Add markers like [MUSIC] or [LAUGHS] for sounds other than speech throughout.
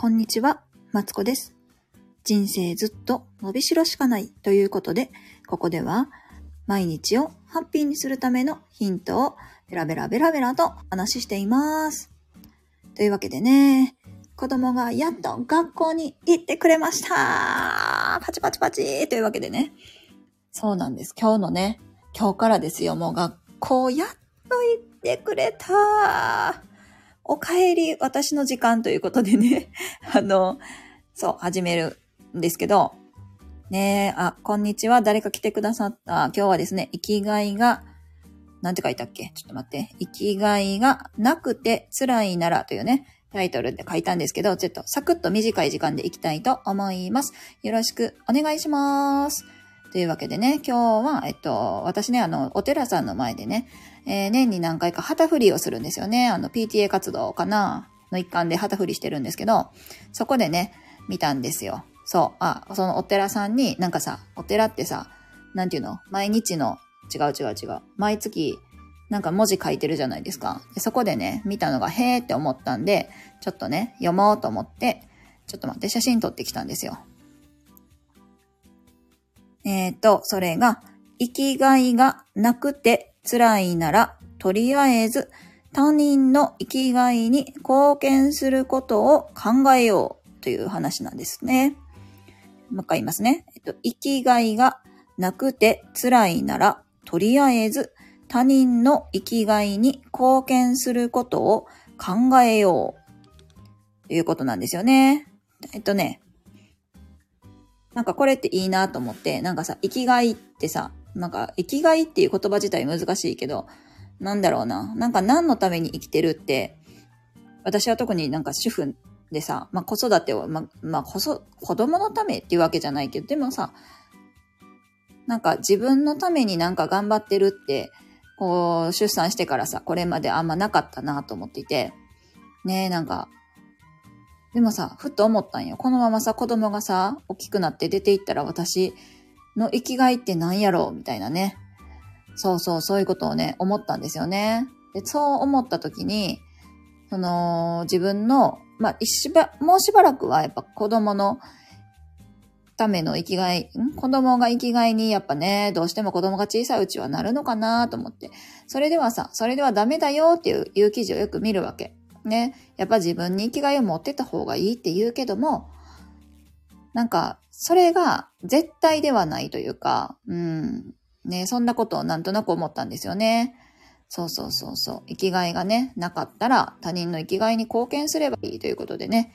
こんにちは、マツコです。人生ずっと伸びしろしかないということで、ここでは毎日をハッピーにするためのヒントをベラベラベラベラと話ししています。というわけでね、子供がやっと学校に行ってくれましたパチパチパチというわけでね。そうなんです。今日のね、今日からですよ。もう学校やっと行ってくれたお帰り、私の時間ということでね、[LAUGHS] あの、そう、始めるんですけど、ねえ、あ、こんにちは。誰か来てくださった。今日はですね、生きがいが、なんて書いたっけ？ちょっと待って。生きがいがなくて辛いならというね、タイトルで書いたんですけど、ちょっとサクッと短い時間でいきたいと思います。よろしくお願いします。というわけでね、今日は、えっと、私ね、あの、お寺さんの前でね、えー年に何回か旗振りをするんですよね。あの、PTA 活動かなの一環で旗振りしてるんですけど、そこでね、見たんですよ。そう。あ、そのお寺さんに、なんかさ、お寺ってさ、なんていうの？毎日の、違う違う違う。毎月、なんか文字書いてるじゃないですか。でそこでね、見たのが、へーって思ったんで、ちょっとね、読もうと思って、ちょっと待って、写真撮ってきたんですよ。えっ、と、それが、生きがいがなくて辛いなら、とりあえず他人の生きがいに貢献することを考えようという話なんですね。もう一回言いますね。えっと、生きがいがなくて辛いなら、とりあえず他人の生きがいに貢献することを考えようということなんですよね。えっとね、なんかこれっていいなと思って、なんかさ、生きがいってさ、なんか生きがいっていう言葉自体難しいけど、なんだろうな。なんか何のために生きてるって、私は特になんか主婦でさ、まあ子育てを、ま、まあ、こそ、子供のためっていうわけじゃないけど、でもさ、なんか自分のためになんか頑張ってるって、こう、出産してからさ、これまであんまなかったなと思っていて、ねえ、なんか、でもさ、ふっと思ったんよ。このままさ、子供がさ、大きくなって出ていったら私の生きがいって何やろうみたいなね。そうそう、そういうことをね、思ったんですよね。で、そう思った時に、その、自分の、まあ、一しば、もうしばらくはやっぱ子供のための生きがい、ん？子供が生きがいにやっぱね、どうしても子供が小さいうちはなるのかなと思って。それではさ、それではダメだよっていういう記事をよく見るわけ。ね。やっぱ自分に生きがいを持ってた方がいいって言うけども、なんか、それが絶対ではないというか、うん。ね、そんなことをなんとなく思ったんですよね。そうそうそうそう。生きがいがね、なかったら他人の生きがいに貢献すればいいということでね。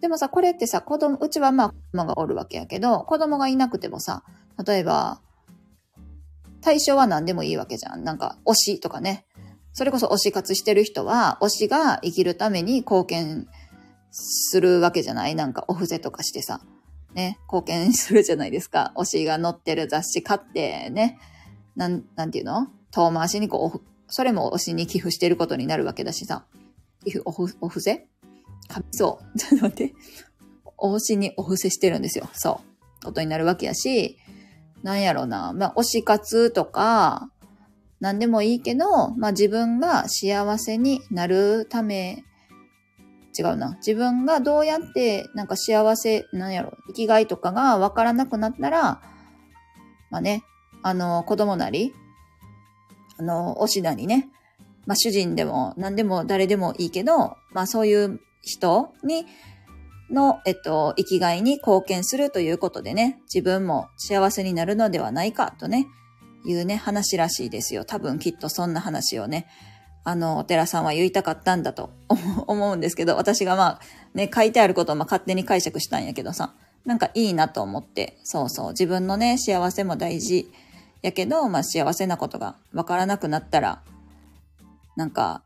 でもさ、これってさ、子供、うちはまあ子供がおるわけやけど、子供がいなくてもさ、例えば、対象は何でもいいわけじゃん。なんか、推しとかね。それこそ推し活してる人は、推しが生きるために貢献するわけじゃないなんかお布施とかしてさ。ね、貢献するじゃないですか。推しが載ってる雑誌買ってね。なん、なんていうの？遠回しにこう、それも推しに寄付してることになるわけだしさ。寄付、お、お布施？かみそう。[LAUGHS] ちょっと待って。推しにお布施してるんですよ。そう。ことになるわけやし、なんやろうな。まあ、推し活とか、なんでもいいけど、まあ自分が幸せになるため、違うな。自分がどうやってなんか幸せ、なんやろ、生きがいとかがわからなくなったら、まあね、あの、子供なり、あの、推しなりね、まあ主人でも何でも誰でもいいけど、まあそういう人に、の、えっと、生きがいに貢献するということでね、自分も幸せになるのではないかとね、いうね、話らしいですよ。多分きっとそんな話をね、あの、お寺さんは言いたかったんだと [LAUGHS] 思うんですけど、私がまあ、ね、書いてあることをまあ勝手に解釈したんやけどさ、なんかいいなと思って、そうそう、自分のね、幸せも大事やけど、まあ幸せなことがわからなくなったら、なんか、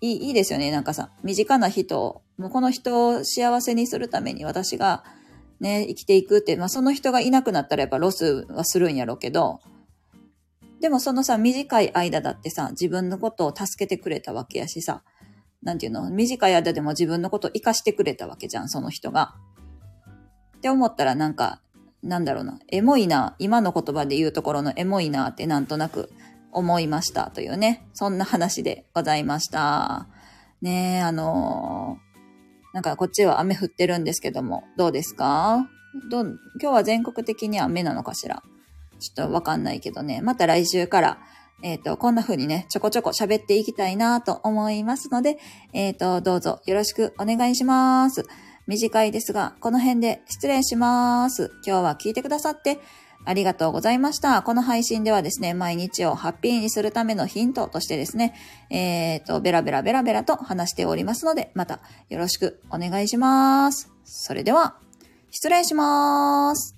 いい、いいですよね。なんかさ、身近な人を、もうこの人を幸せにするために私がね、生きていくって、まあその人がいなくなったらやっぱロスはするんやろうけど、でもそのさ、短い間だってさ、自分のことを助けてくれたわけやしさ、なんていうの？短い間でも自分のことを活かしてくれたわけじゃん、その人が。って思ったらなんか、なんだろうな、エモいな、今の言葉で言うところのエモいなってなんとなく思いましたというね、そんな話でございました。ねえ、あのーなんかこっちは雨降ってるんですけども、どうですか？ど、今日は全国的に雨なのかしら？ちょっとわかんないけどね。また来週から、えっ、ー、と、こんな風にね、ちょこちょこ喋っていきたいなと思いますので、えっ、ー、と、どうぞよろしくお願いします。短いですが、この辺で失礼します。今日は聞いてくださってありがとうございました。この配信ではですね、毎日をハッピーにするためのヒントとしてですね、えっ、ー、と、ベラベラベラベラと話しておりますので、またよろしくお願いします。それでは、失礼します。